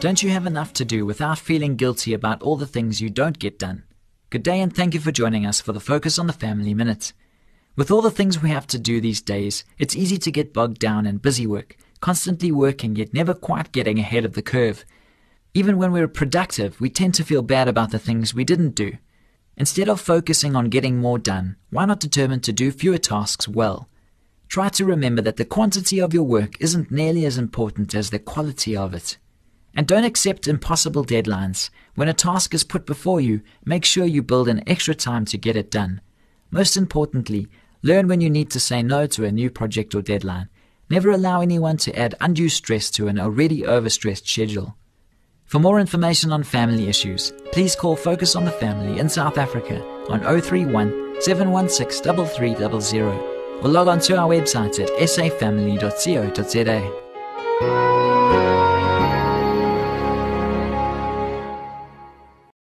Don't you have enough to do without feeling guilty about all the things you don't get done? Good day and thank you for joining us for the Focus on the Family Minute. With all the things we have to do these days, it's easy to get bogged down in busy work, constantly working yet never quite getting ahead of the curve. Even when we're productive, we tend to feel bad about the things we didn't do. Instead of focusing on getting more done, why not determine to do fewer tasks well? Try to remember that the quantity of your work isn't nearly as important as the quality of it. And don't accept impossible deadlines. When a task is put before you, make sure you build in extra time to get it done. Most importantly, learn when you need to say no to a new project or deadline. Never allow anyone to add undue stress to an already overstressed schedule. For more information on family issues, please call Focus on the Family in South Africa on 031 716 3300 or log on to our website at safamily.co.za.